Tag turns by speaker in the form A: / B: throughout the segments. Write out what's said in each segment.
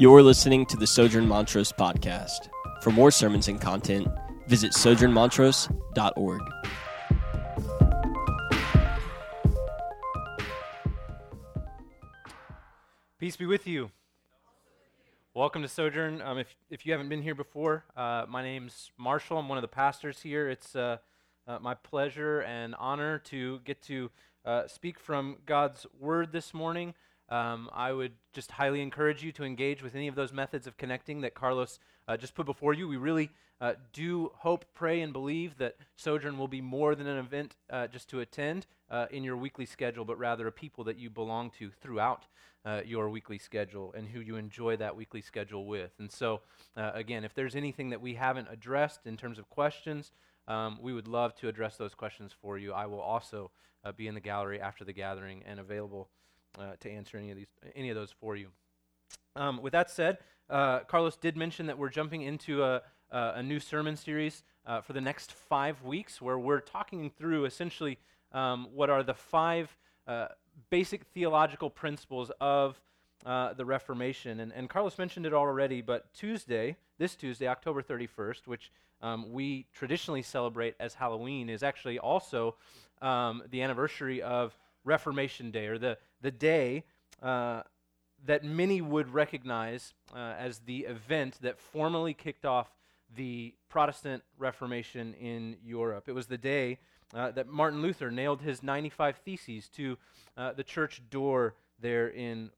A: You're listening to the Sojourn Montrose podcast. For more sermons and content, visit sojournmontrose.org.
B: Peace be with you. Welcome to Sojourn. Um, if, if you haven't been here before, uh, my name's Marshall. I'm one of the pastors here. It's uh, uh, my pleasure and honor to get to uh, speak from God's Word this morning. Um, I would just highly encourage you to engage with any of those methods of connecting that Carlos uh, just put before you. We really uh, do hope, pray, and believe that Sojourn will be more than an event uh, just to attend uh, in your weekly schedule, but rather a people that you belong to throughout uh, your weekly schedule and who you enjoy that weekly schedule with. And so, uh, again, if there's anything that we haven't addressed in terms of questions, um, we would love to address those questions for you. I will also be in the gallery after the gathering and available uh, to answer any of these, any of those for you. Um, with that said, uh, Carlos did mention that we're jumping into a, a new sermon series uh, for the next five weeks, where we're talking through essentially um, what are the five uh, basic theological principles of uh, the Reformation. And, and, Carlos mentioned it already, but Tuesday, this Tuesday, October 31st, which um, we traditionally celebrate as Halloween, is actually also um, the anniversary of Reformation Day, or the, the day uh, that many would recognize uh, as the event that formally kicked off the Protestant Reformation in Europe. It was the day uh, that Martin Luther nailed his 95 Theses to uh, the church door there in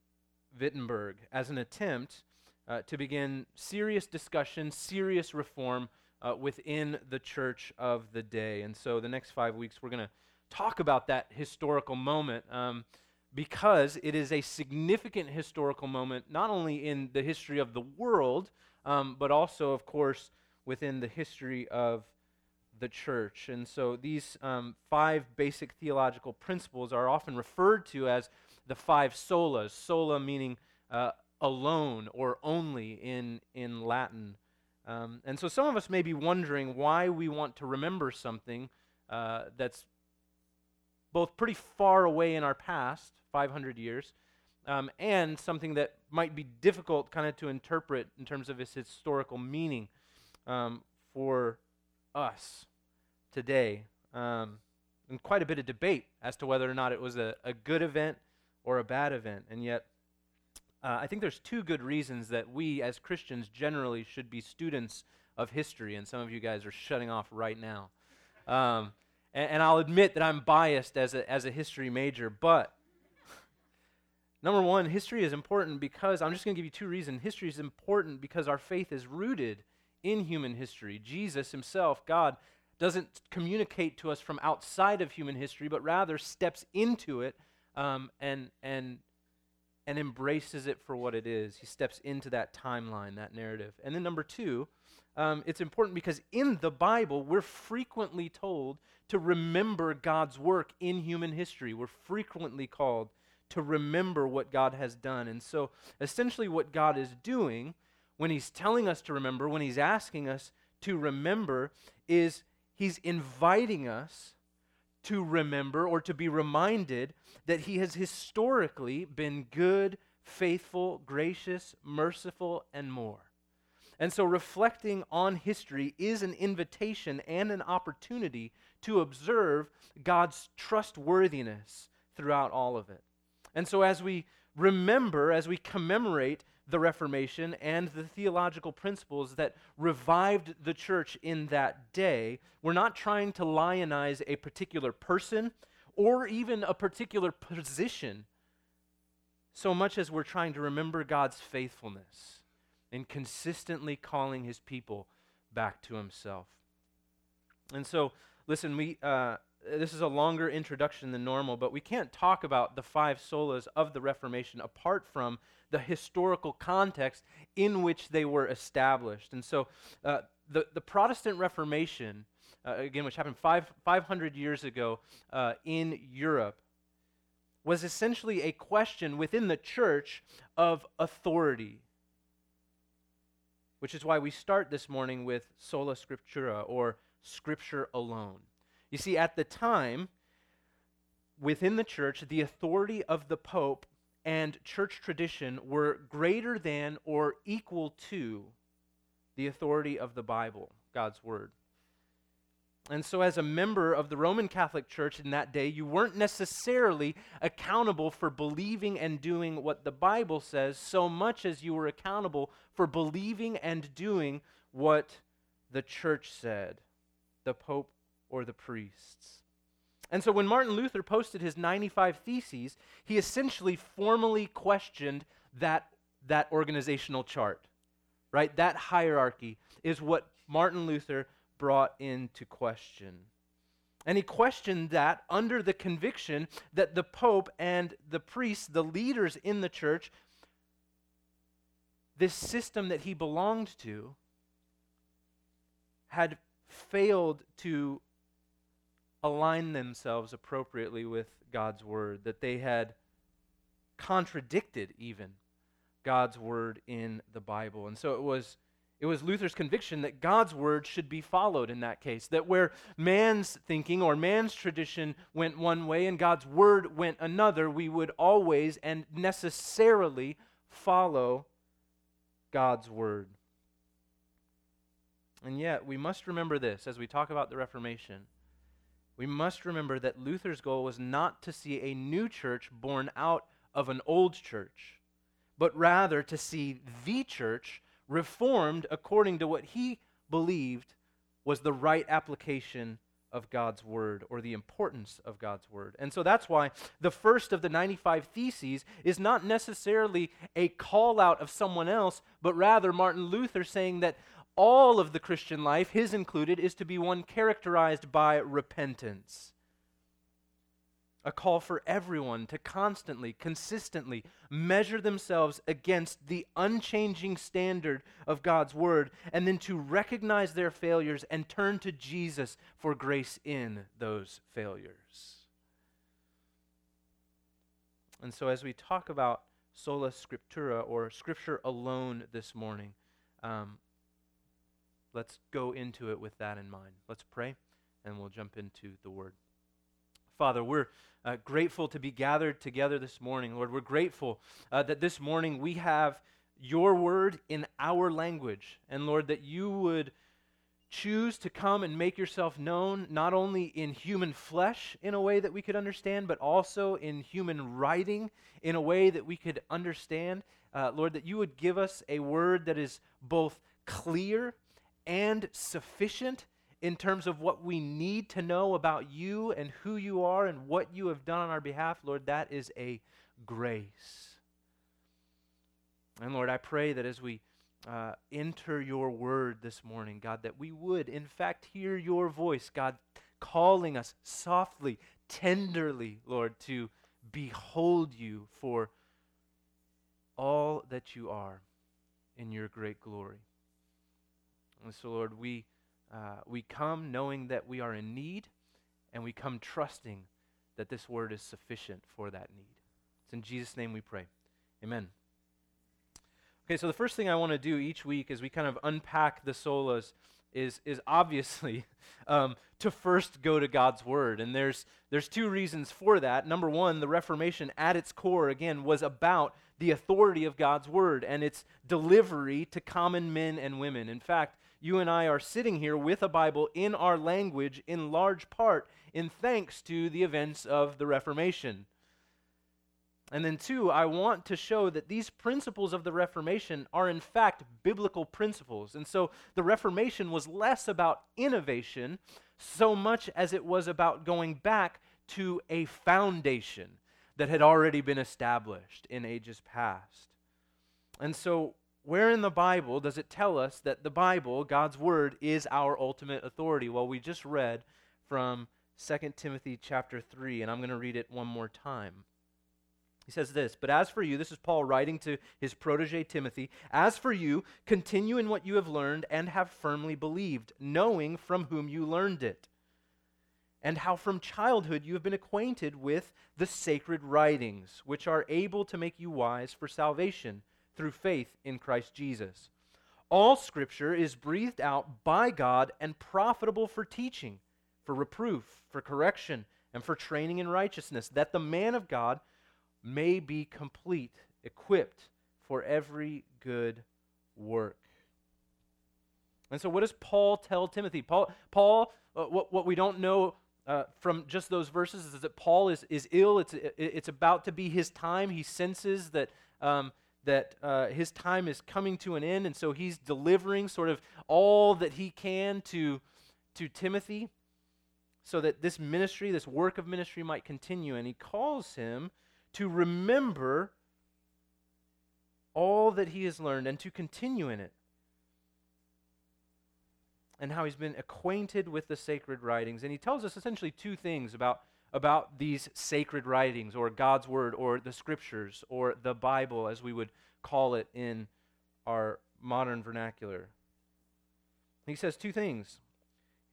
B: Wittenberg as an attempt uh, to begin serious discussion, serious reform uh, within the church of the day. And so the next five weeks, we're going to talk about that historical moment um, because it is a significant historical moment, not only in the history of the world, um, but also, of course, within the history of the church. And so these um, five basic theological principles are often referred to as the five solas, sola meaning uh, alone or only in, in Latin. Um, and so some of us may be wondering why we want to remember something uh, that's both pretty far away in our past, 500 years, um, and something that might be difficult kind of to interpret in terms of its historical meaning um, for us today. Um, and quite a bit of debate as to whether or not it was a, a good event or a bad event. And yet, uh, I think there's two good reasons that we as Christians generally should be students of history. And some of you guys are shutting off right now. And, and I'll admit that I'm biased as a, as a history major, but number one, history is important because, I'm just going to give you two reasons. History is important because our faith is rooted in human history. Jesus himself, God, doesn't communicate to us from outside of human history, but rather steps into it um, and, and, and embraces it for what it is. He steps into that timeline, that narrative. And then number two, um, it's important because in the Bible, we're frequently told to remember God's work in human history. We're frequently called to remember what God has done. And so, essentially, what God is doing when He's telling us to remember, when He's asking us to remember, is He's inviting us to remember or to be reminded that He has historically been good, faithful, gracious, merciful, and more. And so, reflecting on history is an invitation and an opportunity to observe God's trustworthiness throughout all of it. And so, as we remember, as we commemorate the Reformation and the theological principles that revived the church in that day, we're not trying to lionize a particular person or even a particular position so much as we're trying to remember God's faithfulness and consistently calling his people back to himself. And so, listen, we, uh, this is a longer introduction than normal, but we can't talk about the five solas of the Reformation apart from the historical context in which they were established. And so, uh, the, the Protestant Reformation, uh, again, which happened five, 500 years ago uh, in Europe, was essentially a question within the church of authority which is why we start this morning with sola scriptura, or scripture alone. You see, at the time, within the church, the authority of the Pope and church tradition were greater than or equal to the authority of the Bible, God's Word. And so, as a member of the Roman Catholic Church in that day, you weren't necessarily accountable for believing and doing what the Bible says so much as you were accountable for believing and doing what the church said, the Pope or the priests. And so, when Martin Luther posted his 95 Theses, he essentially formally questioned that, that organizational chart, right? That hierarchy is what Martin Luther brought into question. And he questioned that under the conviction that the Pope and the priests, the leaders in the church, this system that he belonged to, had failed to align themselves appropriately with God's word, that they had contradicted even God's word in the Bible. And so it was it was Luther's conviction that God's word should be followed in that case. That where man's thinking or man's tradition went one way and God's word went another, we would always and necessarily follow God's word. And yet, we must remember this as we talk about the Reformation. We must remember that Luther's goal was not to see a new church born out of an old church, but rather to see the church reformed according to what he believed was the right application of God's word or the importance of God's word. And so that's why the first of the 95 theses is not necessarily a call out of someone else, but rather Martin Luther saying that all of the Christian life, his included, is to be one characterized by repentance a call for everyone to constantly, consistently measure themselves against the unchanging standard of God's Word, and then to recognize their failures and turn to Jesus for grace in those failures. And so, as we talk about sola scriptura, or Scripture alone, this morning, um, let's go into it with that in mind. Let's pray, and we'll jump into the Word. Father, we're uh, grateful to be gathered together this morning. Lord, we're grateful uh, that this morning we have your word in our language. And Lord, that you would choose to come and make yourself known not only in human flesh in a way that we could understand, but also in human writing in a way that we could understand. Uh, Lord, that you would give us a word that is both clear and sufficient in terms of what we need to know about you and who you are and what you have done on our behalf, Lord, that is a grace. And Lord, I pray that as we uh, enter your word this morning, God, that we would, in fact, hear your voice, God, calling us softly, tenderly, Lord, to behold you for all that you are in your great glory. And so, Lord, we uh, we come knowing that we are in need, and we come trusting that this word is sufficient for that need. It's in Jesus' name we pray. Amen. Okay, so the first thing I want to do each week as we kind of unpack the solas is, is obviously um, to first go to God's Word. And there's, there's two reasons for that. Number one, the Reformation at its core, again, was about the authority of God's Word and its delivery to common men and women. In fact, you and I are sitting here with a Bible in our language in large part in thanks to the events of the Reformation. And then, two, I want to show that these principles of the Reformation are, in fact, biblical principles. And so the Reformation was less about innovation so much as it was about going back to a foundation that had already been established in ages past. And so where in the Bible does it tell us that the Bible, God's Word, is our ultimate authority? Well, we just read from 2 Timothy chapter 3, and I'm going to read it one more time. He says this, but as for you, this is Paul writing to his protege Timothy, as for you, continue in what you have learned and have firmly believed, knowing from whom you learned it, and how from childhood you have been acquainted with the sacred writings, which are able to make you wise for salvation through faith in Christ Jesus. All Scripture is breathed out by God and profitable for teaching, for reproof, for correction, and for training in righteousness, that the man of God may be complete, equipped for every good work. And so, what does Paul tell Timothy? Paul, Paul uh, what, what we don't know uh, from just those verses is that Paul is, is ill. It's, it's about to be his time. He senses that, um, that uh, his time is coming to an end, and so he's delivering sort of all that he can to, to Timothy so that this ministry, this work of ministry, might continue. And he calls him to remember all that he has learned and to continue in it and how he's been acquainted with the sacred writings. And he tells us essentially two things about, about these sacred writings, or God's Word, or the Scriptures, or the Bible, as we would call it in our modern vernacular. He says two things.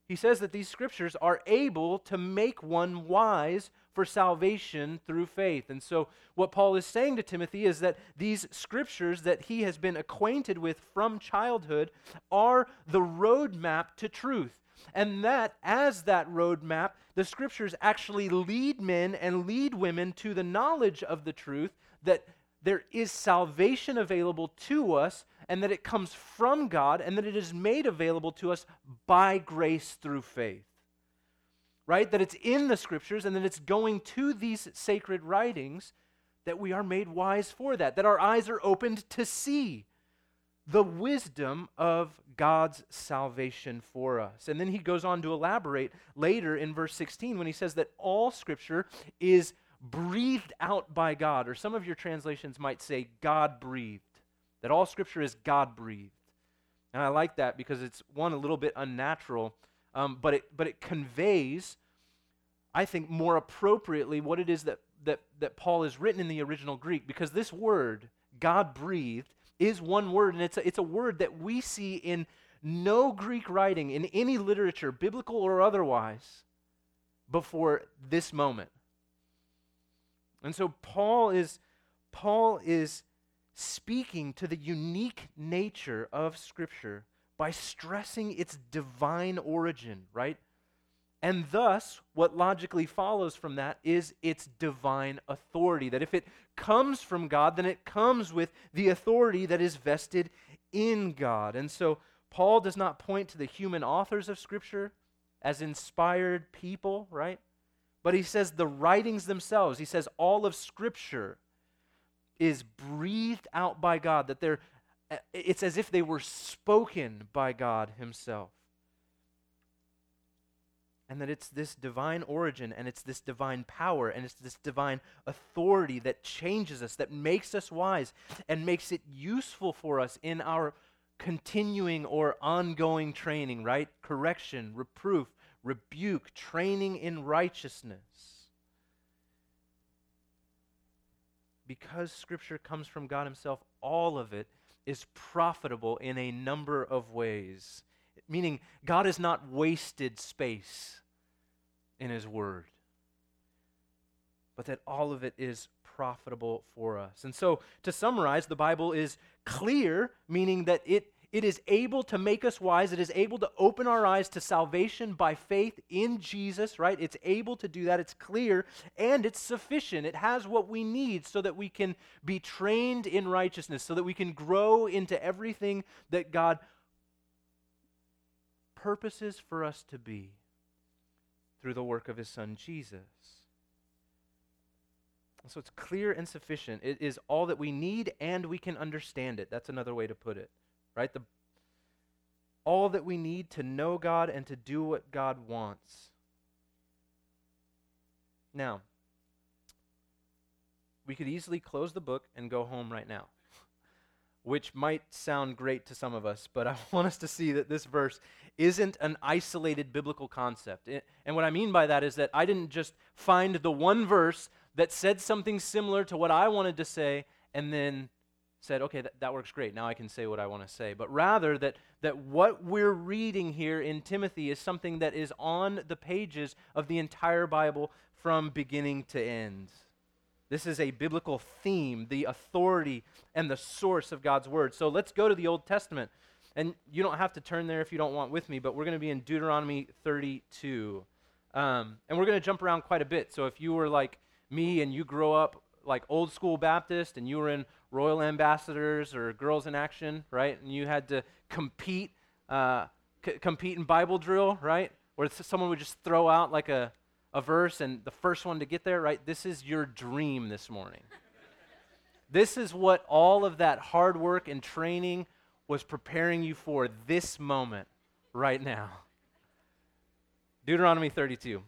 B: He says that these Scriptures are able to make one wise for salvation through faith. And so, what Paul is saying to Timothy is that these scriptures that he has been acquainted with from childhood are the roadmap to truth. And that, as that roadmap, the scriptures actually lead men and lead women to the knowledge of the truth that there is salvation available to us and that it comes from God and that it is made available to us by grace through faith right? That it's in the scriptures and that it's going to these sacred writings that we are made wise for that, that our eyes are opened to see the wisdom of God's salvation for us. And then he goes on to elaborate later in verse 16 when he says that all scripture is breathed out by God, or some of your translations might say God breathed, that all scripture is God breathed. And I like that because it's one, a little bit unnatural um, but, it, but it conveys, I think, more appropriately what it is that, that, that Paul has written in the original Greek. Because this word, God breathed, is one word, and it's a, it's a word that we see in no Greek writing, in any literature, biblical or otherwise, before this moment. And so Paul is, Paul is speaking to the unique nature of Scripture by stressing its divine origin, right? And thus, what logically follows from that is its divine authority. That if it comes from God, then it comes with the authority that is vested in God. And so, Paul does not point to the human authors of Scripture as inspired people, right? But he says the writings themselves, he says all of Scripture is breathed out by God, that they're it's as if they were spoken by God Himself. And that it's this divine origin and it's this divine power and it's this divine authority that changes us, that makes us wise, and makes it useful for us in our continuing or ongoing training, right? Correction, reproof, rebuke, training in righteousness. Because Scripture comes from God Himself, all of it is profitable in a number of ways. Meaning, God has not wasted space in His Word, but that all of it is profitable for us. And so, to summarize, the Bible is clear, meaning that it it is able to make us wise. It is able to open our eyes to salvation by faith in Jesus, right? It's able to do that. It's clear and it's sufficient. It has what we need so that we can be trained in righteousness, so that we can grow into everything that God purposes for us to be through the work of his son Jesus. So it's clear and sufficient. It is all that we need and we can understand it. That's another way to put it right? The, all that we need to know God and to do what God wants. Now, we could easily close the book and go home right now, which might sound great to some of us, but I want us to see that this verse isn't an isolated biblical concept. It, and what I mean by that is that I didn't just find the one verse that said something similar to what I wanted to say and then said, okay, that, that works great. Now I can say what I want to say. But rather, that, that what we're reading here in Timothy is something that is on the pages of the entire Bible from beginning to end. This is a biblical theme, the authority and the source of God's word. So let's go to the Old Testament. And you don't have to turn there if you don't want with me, but we're going to be in Deuteronomy 32. Um, and we're going to jump around quite a bit. So if you were like me and you grow up like old school Baptist and you were in Royal Ambassadors or Girls in Action, right? And you had to compete, uh, c- compete in Bible drill, right? Where someone would just throw out like a, a verse and the first one to get there, right? This is your dream this morning. this is what all of that hard work and training was preparing you for this moment right now. Deuteronomy 32.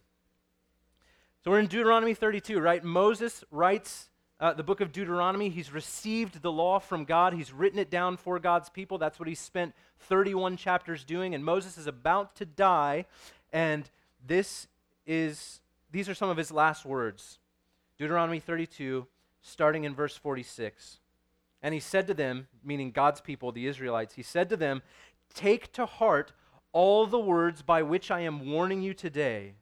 B: So we're in Deuteronomy 32, right? Moses writes uh, the book of Deuteronomy. He's received the law from God, he's written it down for God's people. That's what he spent 31 chapters doing. And Moses is about to die, and this is these are some of his last words. Deuteronomy 32, starting in verse 46. And he said to them, meaning God's people, the Israelites, he said to them, Take to heart all the words by which I am warning you today,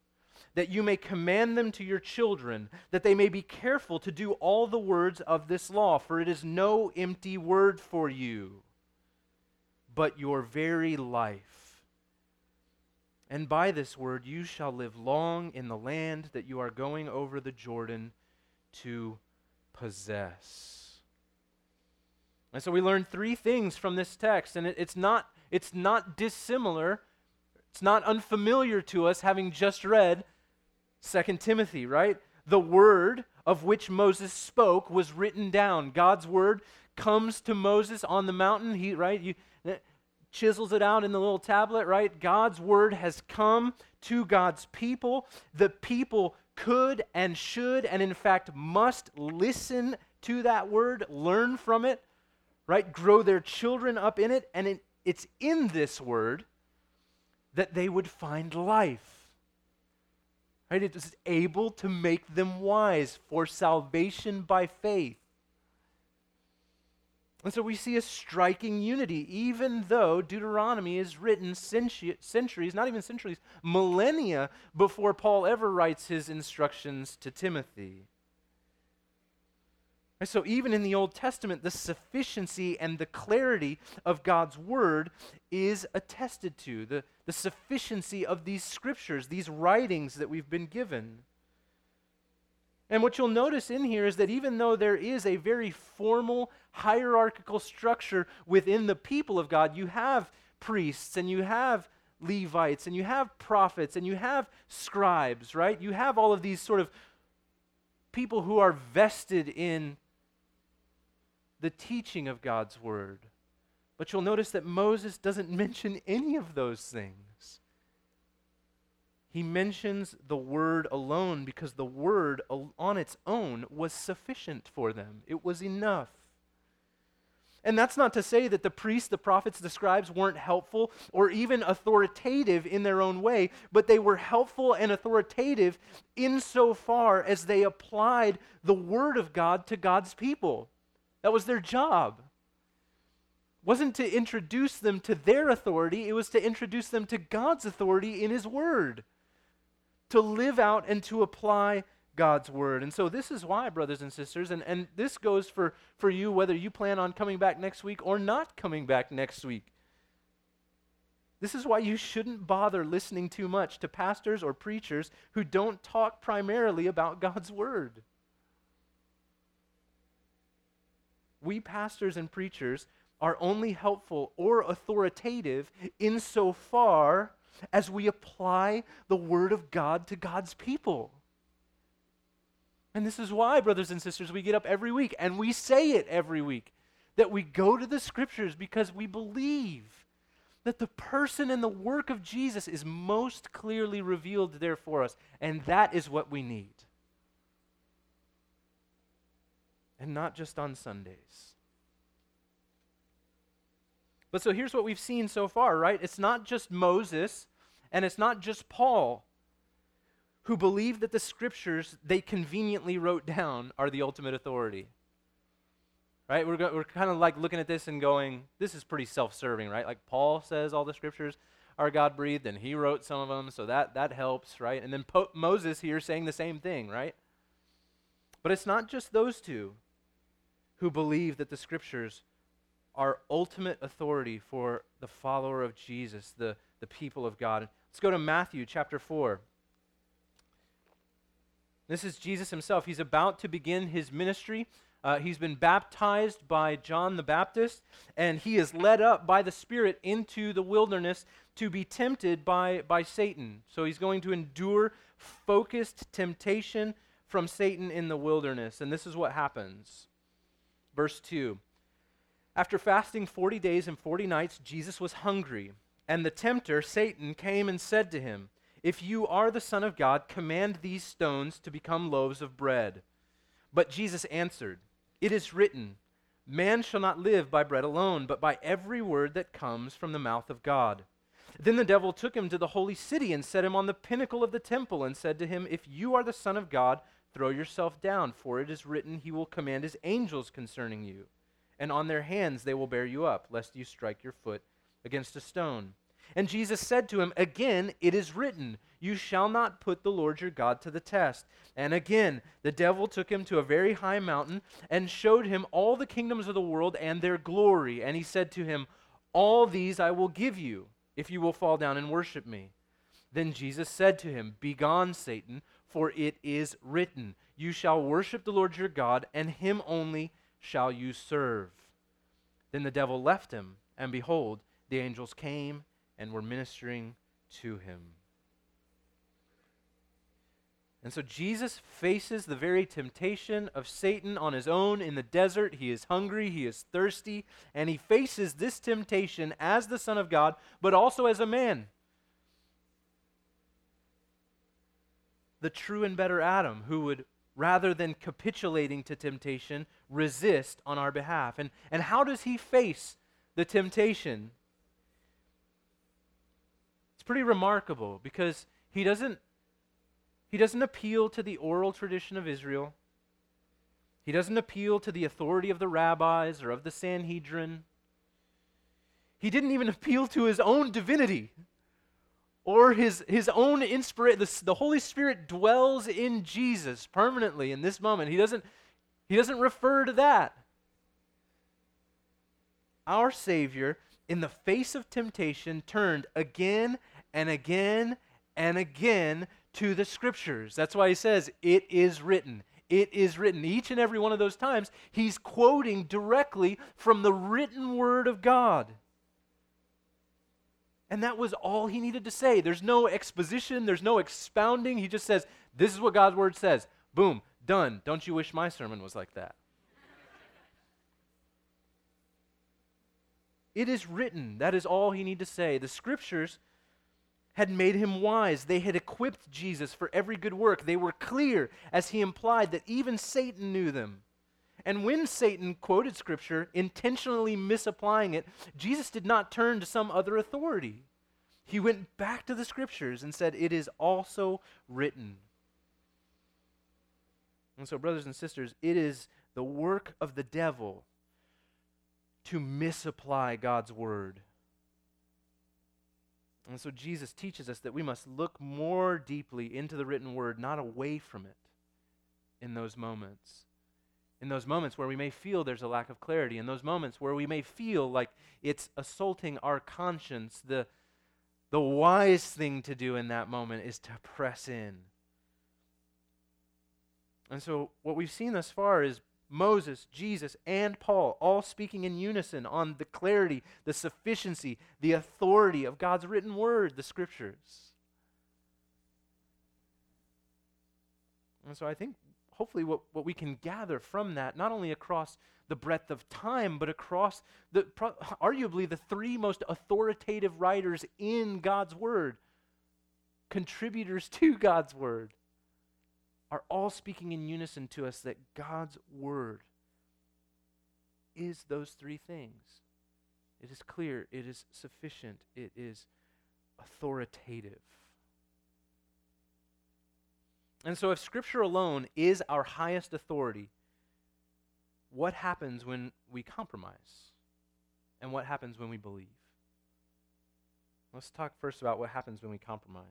B: that you may command them to your children, that they may be careful to do all the words of this law, for it is no empty word for you, but your very life. And by this word you shall live long in the land that you are going over the Jordan to possess. And so we learn three things from this text, and it, it's, not, it's not dissimilar, it's not unfamiliar to us having just read 2 Timothy, right? The word of which Moses spoke was written down. God's word comes to Moses on the mountain, he, right? You, chisels it out in the little tablet, right? God's word has come to God's people. The people could and should and in fact must listen to that word, learn from it, right? Grow their children up in it. And it, it's in this word that they would find life. Right? It is able to make them wise for salvation by faith. And so we see a striking unity, even though Deuteronomy is written centuries, not even centuries, millennia before Paul ever writes his instructions to Timothy. And so, even in the Old Testament, the sufficiency and the clarity of God's word is attested to. The, the sufficiency of these scriptures, these writings that we've been given. And what you'll notice in here is that even though there is a very formal hierarchical structure within the people of God, you have priests and you have Levites and you have prophets and you have scribes, right? You have all of these sort of people who are vested in the teaching of God's word. But you'll notice that Moses doesn't mention any of those things. He mentions the word alone because the word on its own was sufficient for them, it was enough. And that's not to say that the priests, the prophets, the scribes weren't helpful or even authoritative in their own way, but they were helpful and authoritative insofar as they applied the word of God to God's people. That was their job. Wasn't to introduce them to their authority, it was to introduce them to God's authority in His Word. To live out and to apply God's Word. And so this is why, brothers and sisters, and, and this goes for, for you whether you plan on coming back next week or not coming back next week. This is why you shouldn't bother listening too much to pastors or preachers who don't talk primarily about God's Word. we pastors and preachers are only helpful or authoritative insofar as we apply the Word of God to God's people. And this is why, brothers and sisters, we get up every week and we say it every week that we go to the Scriptures because we believe that the person and the work of Jesus is most clearly revealed there for us. And that is what we need. and not just on Sundays. But so here's what we've seen so far, right? It's not just Moses and it's not just Paul who believe that the scriptures they conveniently wrote down are the ultimate authority. Right? We're, go- we're kind of like looking at this and going, this is pretty self serving, right? Like Paul says all the scriptures are God breathed and he wrote some of them, so that, that helps, right? And then po- Moses here saying the same thing, right? But it's not just those two who believe that the scriptures are ultimate authority for the follower of Jesus, the, the people of God. Let's go to Matthew chapter 4. This is Jesus himself. He's about to begin his ministry. Uh, he's been baptized by John the Baptist, and he is led up by the Spirit into the wilderness to be tempted by, by Satan. So he's going to endure focused temptation from Satan in the wilderness. And this is what happens. Verse 2 After fasting 40 days and 40 nights, Jesus was hungry. And the tempter, Satan, came and said to him, If you are the Son of God, command these stones to become loaves of bread. But Jesus answered, It is written, Man shall not live by bread alone, but by every word that comes from the mouth of God. Then the devil took him to the holy city and set him on the pinnacle of the temple and said to him, If you are the Son of God, throw yourself down, for it is written, He will command His angels concerning you, and on their hands they will bear you up, lest you strike your foot against a stone. And Jesus said to him, Again, it is written, You shall not put the Lord your God to the test. And again, the devil took him to a very high mountain and showed him all the kingdoms of the world and their glory. And he said to him, All these I will give you, if you will fall down and worship me. Then Jesus said to him, Begone, Satan, for it is written, You shall worship the Lord your God, and him only shall you serve. Then the devil left him, and behold, the angels came and were ministering to him. And so Jesus faces the very temptation of Satan on his own in the desert. He is hungry, he is thirsty, and he faces this temptation as the Son of God, but also as a man. The true and better Adam, who would, rather than capitulating to temptation, resist on our behalf. And, and how does he face the temptation? It's pretty remarkable because he doesn't he doesn't appeal to the oral tradition of Israel. He doesn't appeal to the authority of the rabbis or of the Sanhedrin. He didn't even appeal to his own divinity or his, his own inspiration. The, the Holy Spirit dwells in Jesus permanently in this moment. He doesn't, he doesn't refer to that. Our Savior, in the face of temptation, turned again and again and again to the scriptures. That's why he says, It is written. It is written. Each and every one of those times, he's quoting directly from the written word of God. And that was all he needed to say. There's no exposition, there's no expounding. He just says, This is what God's word says. Boom, done. Don't you wish my sermon was like that? it is written. That is all he need to say. The scriptures had made him wise. They had equipped Jesus for every good work. They were clear, as he implied that even Satan knew them. And when Satan quoted Scripture, intentionally misapplying it, Jesus did not turn to some other authority. He went back to the Scriptures and said, It is also written. And so, brothers and sisters, it is the work of the devil to misapply God's word. And so Jesus teaches us that we must look more deeply into the written word, not away from it in those moments. In those moments where we may feel there's a lack of clarity, in those moments where we may feel like it's assaulting our conscience, the, the wise thing to do in that moment is to press in. And so, what we've seen thus far is Moses, Jesus, and Paul, all speaking in unison on the clarity, the sufficiency, the authority of God's written word, the scriptures. And so I think hopefully what, what we can gather from that, not only across the breadth of time, but across the pro- arguably the three most authoritative writers in God's word, contributors to God's word are all speaking in unison to us that God's word is those three things. It is clear, it is sufficient, it is authoritative. And so, if Scripture alone is our highest authority, what happens when we compromise? And what happens when we believe? Let's talk first about what happens when we compromise.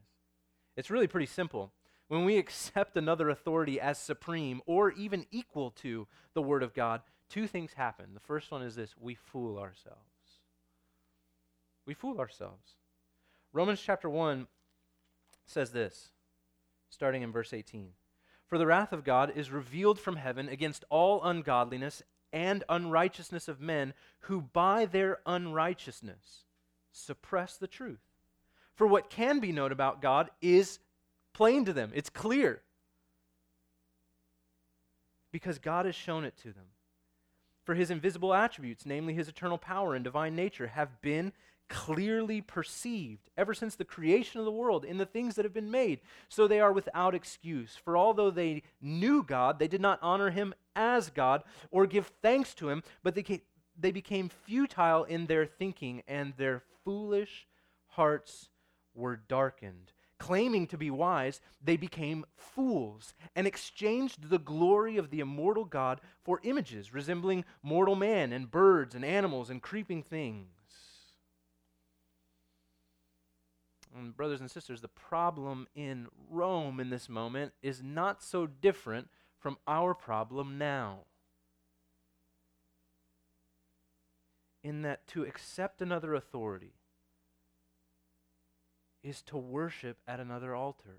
B: It's really pretty simple. When we accept another authority as supreme or even equal to the Word of God, two things happen. The first one is this we fool ourselves. We fool ourselves. Romans chapter 1 says this, starting in verse 18 For the wrath of God is revealed from heaven against all ungodliness and unrighteousness of men who by their unrighteousness suppress the truth. For what can be known about God is plain to them, it's clear. Because God has shown it to them. For his invisible attributes, namely his eternal power and divine nature, have been clearly perceived ever since the creation of the world in the things that have been made. So they are without excuse. For although they knew God, they did not honor him as God or give thanks to him, but they, came, they became futile in their thinking, and their foolish hearts were darkened. Claiming to be wise, they became fools and exchanged the glory of the immortal God for images resembling mortal man and birds and animals and creeping things. And brothers and sisters, the problem in Rome in this moment is not so different from our problem now. In that to accept another authority is to worship at another altar.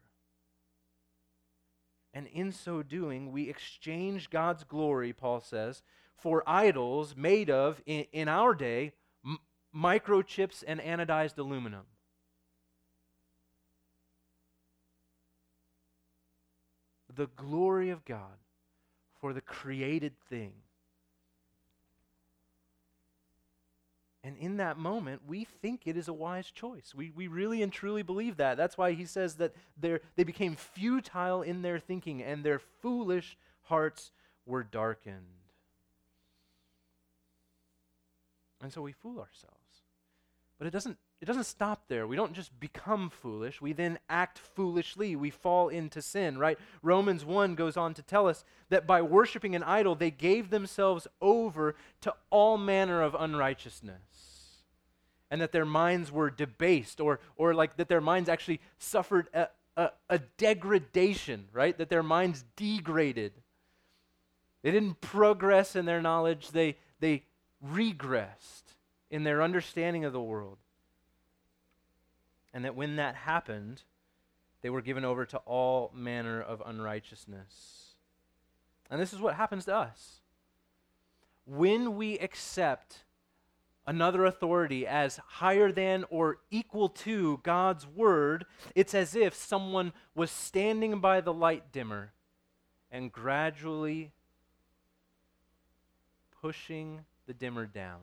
B: And in so doing, we exchange God's glory, Paul says, for idols made of, in, in our day, m- microchips and anodized aluminum. The glory of God for the created thing. And in that moment, we think it is a wise choice. We, we really and truly believe that. That's why he says that they became futile in their thinking and their foolish hearts were darkened. And so we fool ourselves. But it doesn't it doesn't stop there. We don't just become foolish. We then act foolishly. We fall into sin, right? Romans 1 goes on to tell us that by worshiping an idol, they gave themselves over to all manner of unrighteousness. And that their minds were debased, or, or like that their minds actually suffered a, a, a degradation, right? That their minds degraded. They didn't progress in their knowledge, they, they regressed in their understanding of the world. And that when that happened, they were given over to all manner of unrighteousness. And this is what happens to us. When we accept another authority as higher than or equal to God's word, it's as if someone was standing by the light dimmer and gradually pushing the dimmer down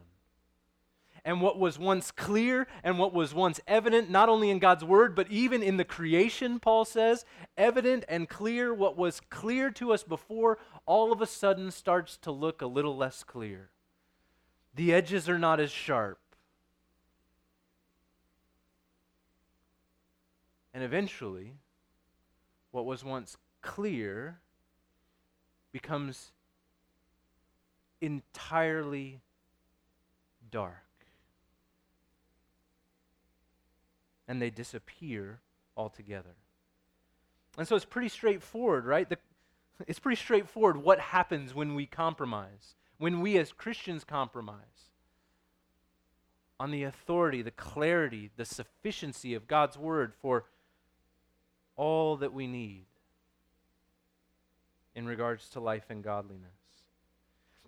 B: and what was once clear and what was once evident, not only in God's word, but even in the creation, Paul says, evident and clear, what was clear to us before, all of a sudden starts to look a little less clear. The edges are not as sharp. And eventually, what was once clear becomes entirely dark. And they disappear altogether. And so it's pretty straightforward, right? The, it's pretty straightforward what happens when we compromise, when we as Christians compromise on the authority, the clarity, the sufficiency of God's word for all that we need in regards to life and godliness.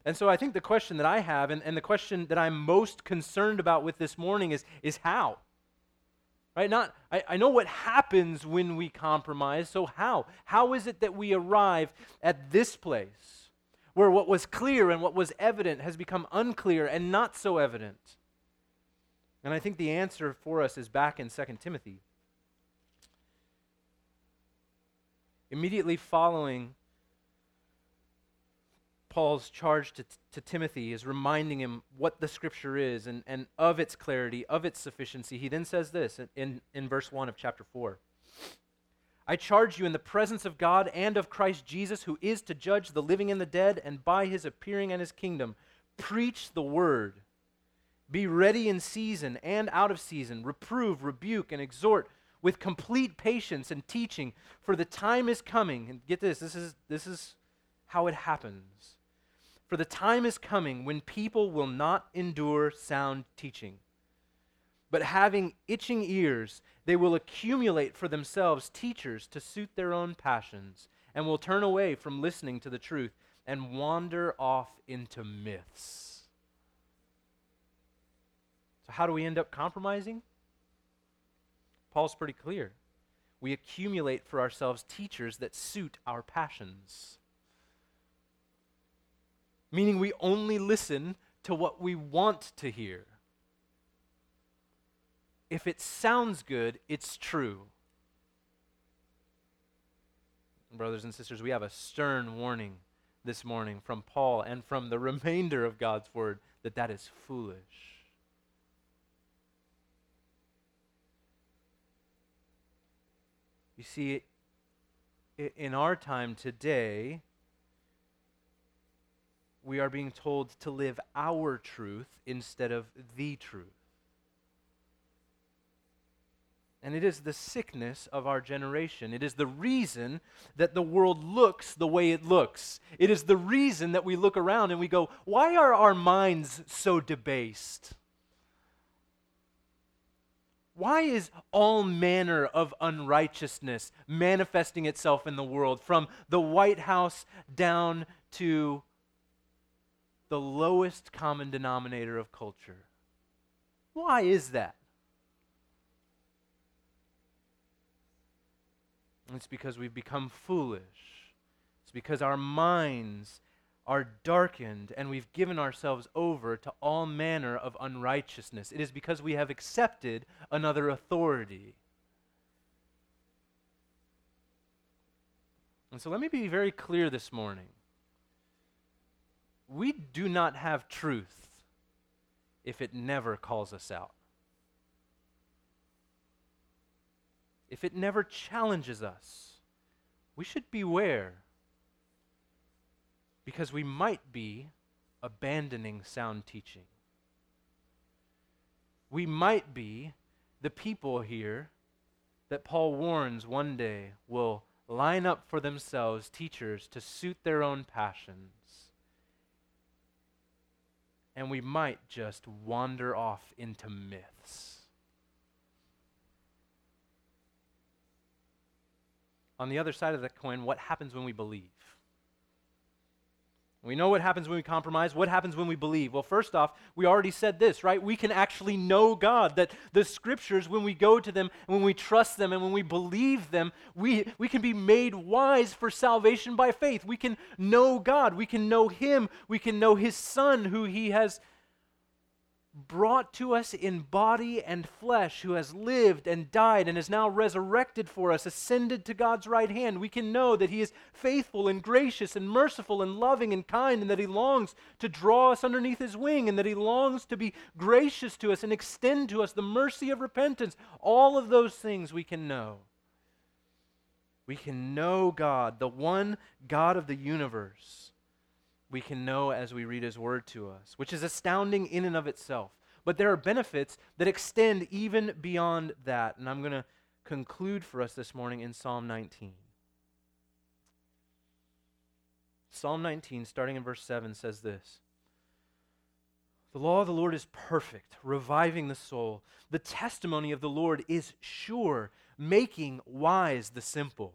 B: And so I think the question that I have, and, and the question that I'm most concerned about with this morning is, is how? Right? Not I, I know what happens when we compromise, so how? How is it that we arrive at this place where what was clear and what was evident has become unclear and not so evident? And I think the answer for us is back in 2 Timothy. Immediately following Paul's charge to, to Timothy is reminding him what the scripture is and, and of its clarity, of its sufficiency. He then says this in, in, verse 1 of chapter 4 I charge you in the presence of God and of Christ Jesus, who is to judge the living and the dead, and by his appearing and his kingdom, preach the word. Be ready in season and out of season, reprove, rebuke, and exhort with complete patience and teaching, for the time is coming. And get this, this is, this is how it happens for the time is coming when people will not endure sound teaching. But having itching ears, they will accumulate for themselves teachers to suit their own passions, and will turn away from listening to the truth and wander off into myths. So, how do we end up compromising? Paul's pretty clear. We accumulate for ourselves teachers that suit our passions. Meaning, we only listen to what we want to hear. If it sounds good, it's true. Brothers and sisters, we have a stern warning this morning from Paul and from the remainder of God's word that that is foolish. You see, in our time today, we are being told to live our truth instead of the truth. And it is the sickness of our generation. It is the reason that the world looks the way it looks. It is the reason that we look around and we go, why are our minds so debased? Why is all manner of unrighteousness manifesting itself in the world, from the White House down to the lowest common denominator of culture? Why is that? It's because we've become foolish. It's because our minds are darkened and we've given ourselves over to all manner of unrighteousness. It is because we have accepted another authority. And so let me be very clear this morning. We do not have truth if it never calls us out. if it never challenges us, we should beware because we might be abandoning sound teaching. We might be the people here that Paul warns one day will line up for themselves teachers to suit their own passions. And we might just wander off into myths. on the other side of the coin, what happens when we believe? We know what happens when we compromise. What happens when we believe? Well, first off, we already said this, right? We can actually know God. That the scriptures, when we go to them, and when we trust them, and when we believe them, we, we can be made wise for salvation by faith. We can know God. We can know Him. We can know His Son, who He has brought to us in body and flesh, who has lived and died and is now resurrected for us, ascended to God's right hand, we can know that He is faithful and gracious and merciful and loving and kind, and that He longs to draw us underneath His wing, and that He longs to be gracious to us and extend to us the mercy of repentance. All of those things we can know. We can know God, the one God of the universe we can know as we read his word to us, which is astounding in and of itself. But there are benefits that extend even beyond that. And I'm going to conclude for us this morning in Psalm 19. Psalm 19, starting in verse 7, says this The law of the Lord is perfect, reviving the soul. The testimony of the Lord is sure, making wise the simple.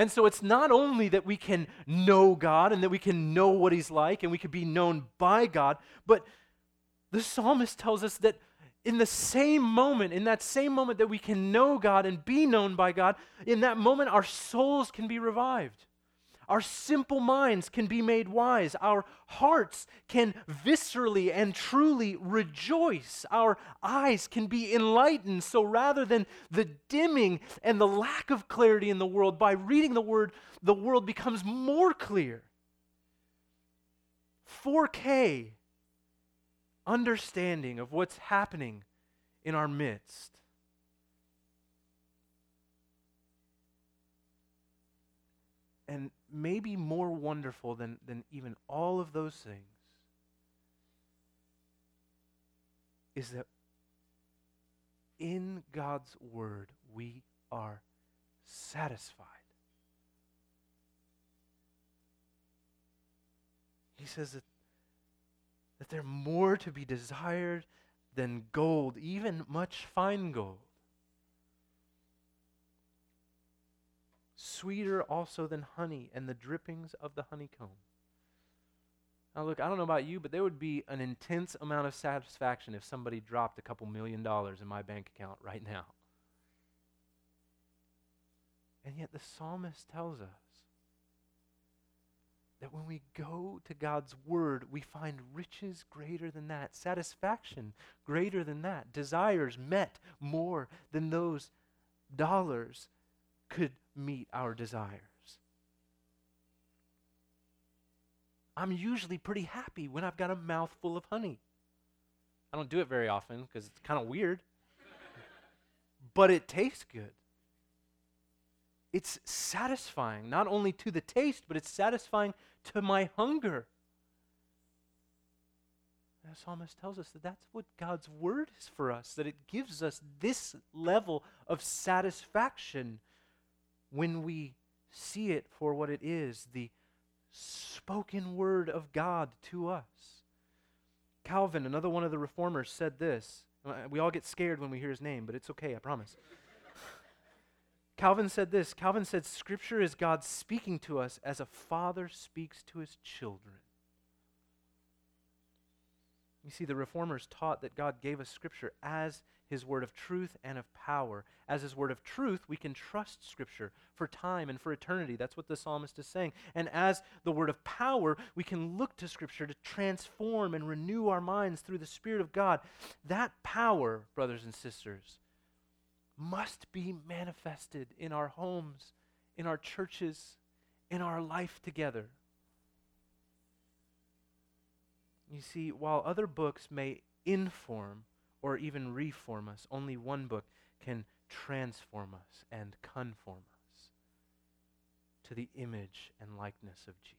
B: And so it's not only that we can know God and that we can know what He's like and we can be known by God, but the psalmist tells us that in the same moment, in that same moment that we can know God and be known by God, in that moment our souls can be revived. Our simple minds can be made wise. Our hearts can viscerally and truly rejoice. Our eyes can be enlightened. So rather than the dimming and the lack of clarity in the world, by reading the Word, the world becomes more clear. 4K understanding of what's happening in our midst. and maybe more wonderful than, than even all of those things is that in God's Word we are satisfied. He says that, that they're more to be desired than gold, even much fine gold. Sweeter also than honey and the drippings of the honeycomb. Now, look, I don't know about you, but there would be an intense amount of satisfaction if somebody dropped a couple million dollars in my bank account right now. And yet, the psalmist tells us that when we go to God's Word, we find riches greater than that, satisfaction greater than that, desires met more than those dollars could meet our desires. I'm usually pretty happy when I've got a mouthful of honey. I don't do it very often because it's kind of weird, but it tastes good. It's satisfying, not only to the taste, but it's satisfying to my hunger. The psalmist tells us that that's what God's word is for us, that it gives us this level of satisfaction when we see it for what it is the spoken word of God to us. Calvin, another one of the reformers, said this. Uh, we all get scared when we hear his name, but it's okay, I promise. Calvin said this Calvin said, Scripture is God speaking to us as a father speaks to his children. You see, the reformers taught that God gave us Scripture as his word of truth and of power. As his word of truth, we can trust Scripture for time and for eternity. That's what the psalmist is saying. And as the word of power, we can look to Scripture to transform and renew our minds through the Spirit of God. That power, brothers and sisters, must be manifested in our homes, in our churches, in our life together. You see, while other books may inform or even reform us, only one book can transform us and conform us to the image and likeness of Jesus.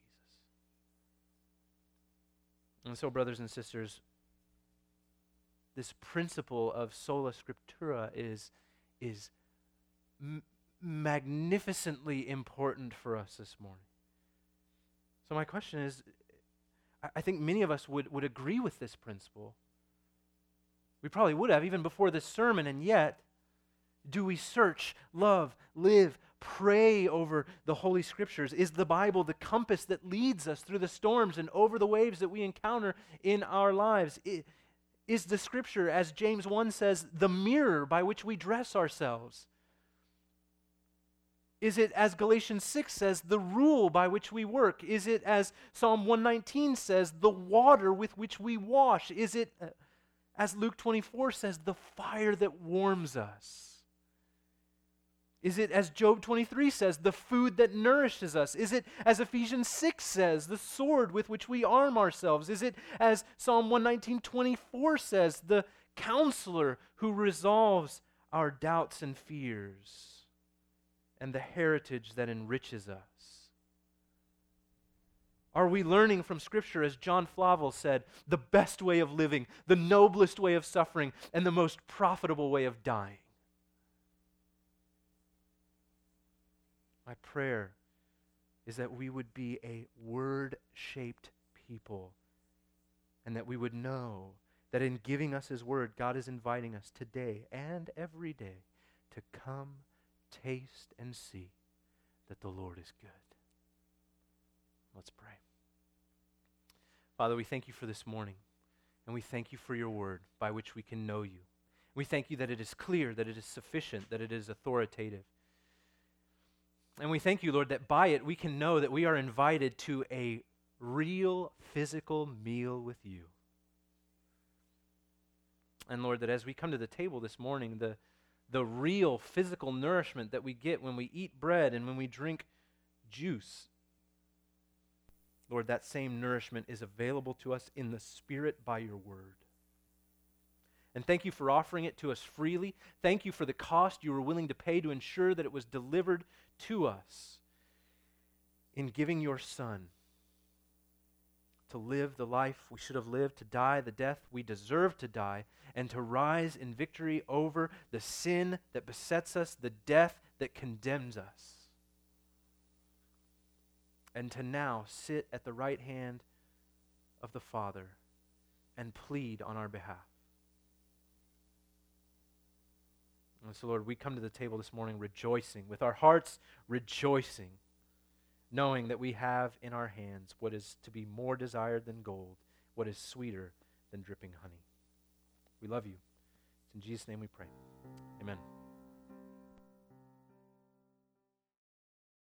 B: And so, brothers and sisters, this principle of sola scriptura is is m- magnificently important for us this morning. So, my question is I, I think many of us would, would agree with this principle. We probably would have even before this sermon, and yet, do we search, love, live, pray over the Holy Scriptures? Is the Bible the compass that leads us through the storms and over the waves that we encounter in our lives? Is the Scripture, as James 1 says, the mirror by which we dress ourselves? Is it, as Galatians 6 says, the rule by which we work? Is it, as Psalm 119 says, the water with which we wash? Is it, uh, as Luke 24 says, the fire that warms us? Is it, as Job 23 says, the food that nourishes us? Is it, as Ephesians 6 says, the sword with which we arm ourselves? Is it, as Psalm 119 24 says, the counselor who resolves our doubts and fears and the heritage that enriches us? Are we learning from Scripture, as John Flavel said, the best way of living, the noblest way of suffering, and the most profitable way of dying? My prayer is that we would be a word shaped people and that we would know that in giving us His word, God is inviting us today and every day to come, taste, and see that the Lord is good. Let's pray. Father, we thank you for this morning, and we thank you for your word by which we can know you. We thank you that it is clear, that it is sufficient, that it is authoritative. And we thank you, Lord, that by it we can know that we are invited to a real physical meal with you. And Lord, that as we come to the table this morning, the, the real physical nourishment that we get when we eat bread and when we drink juice, Lord, that same nourishment is available to us in the Spirit by your word. And thank you for offering it to us freely. Thank you for the cost you were willing to pay to ensure that it was delivered to us. in giving your Son to live the life we should have lived, to die the death we deserve to die, and to rise in victory over the sin that besets us, the death that condemns us. And to now sit at the right hand of the Father and plead on our behalf. And so, Lord, we come to the table this morning rejoicing, with our hearts rejoicing, knowing that we have in our hands what is to be more desired than gold, what is sweeter than dripping honey. We love you. It's in Jesus' name we pray. Amen.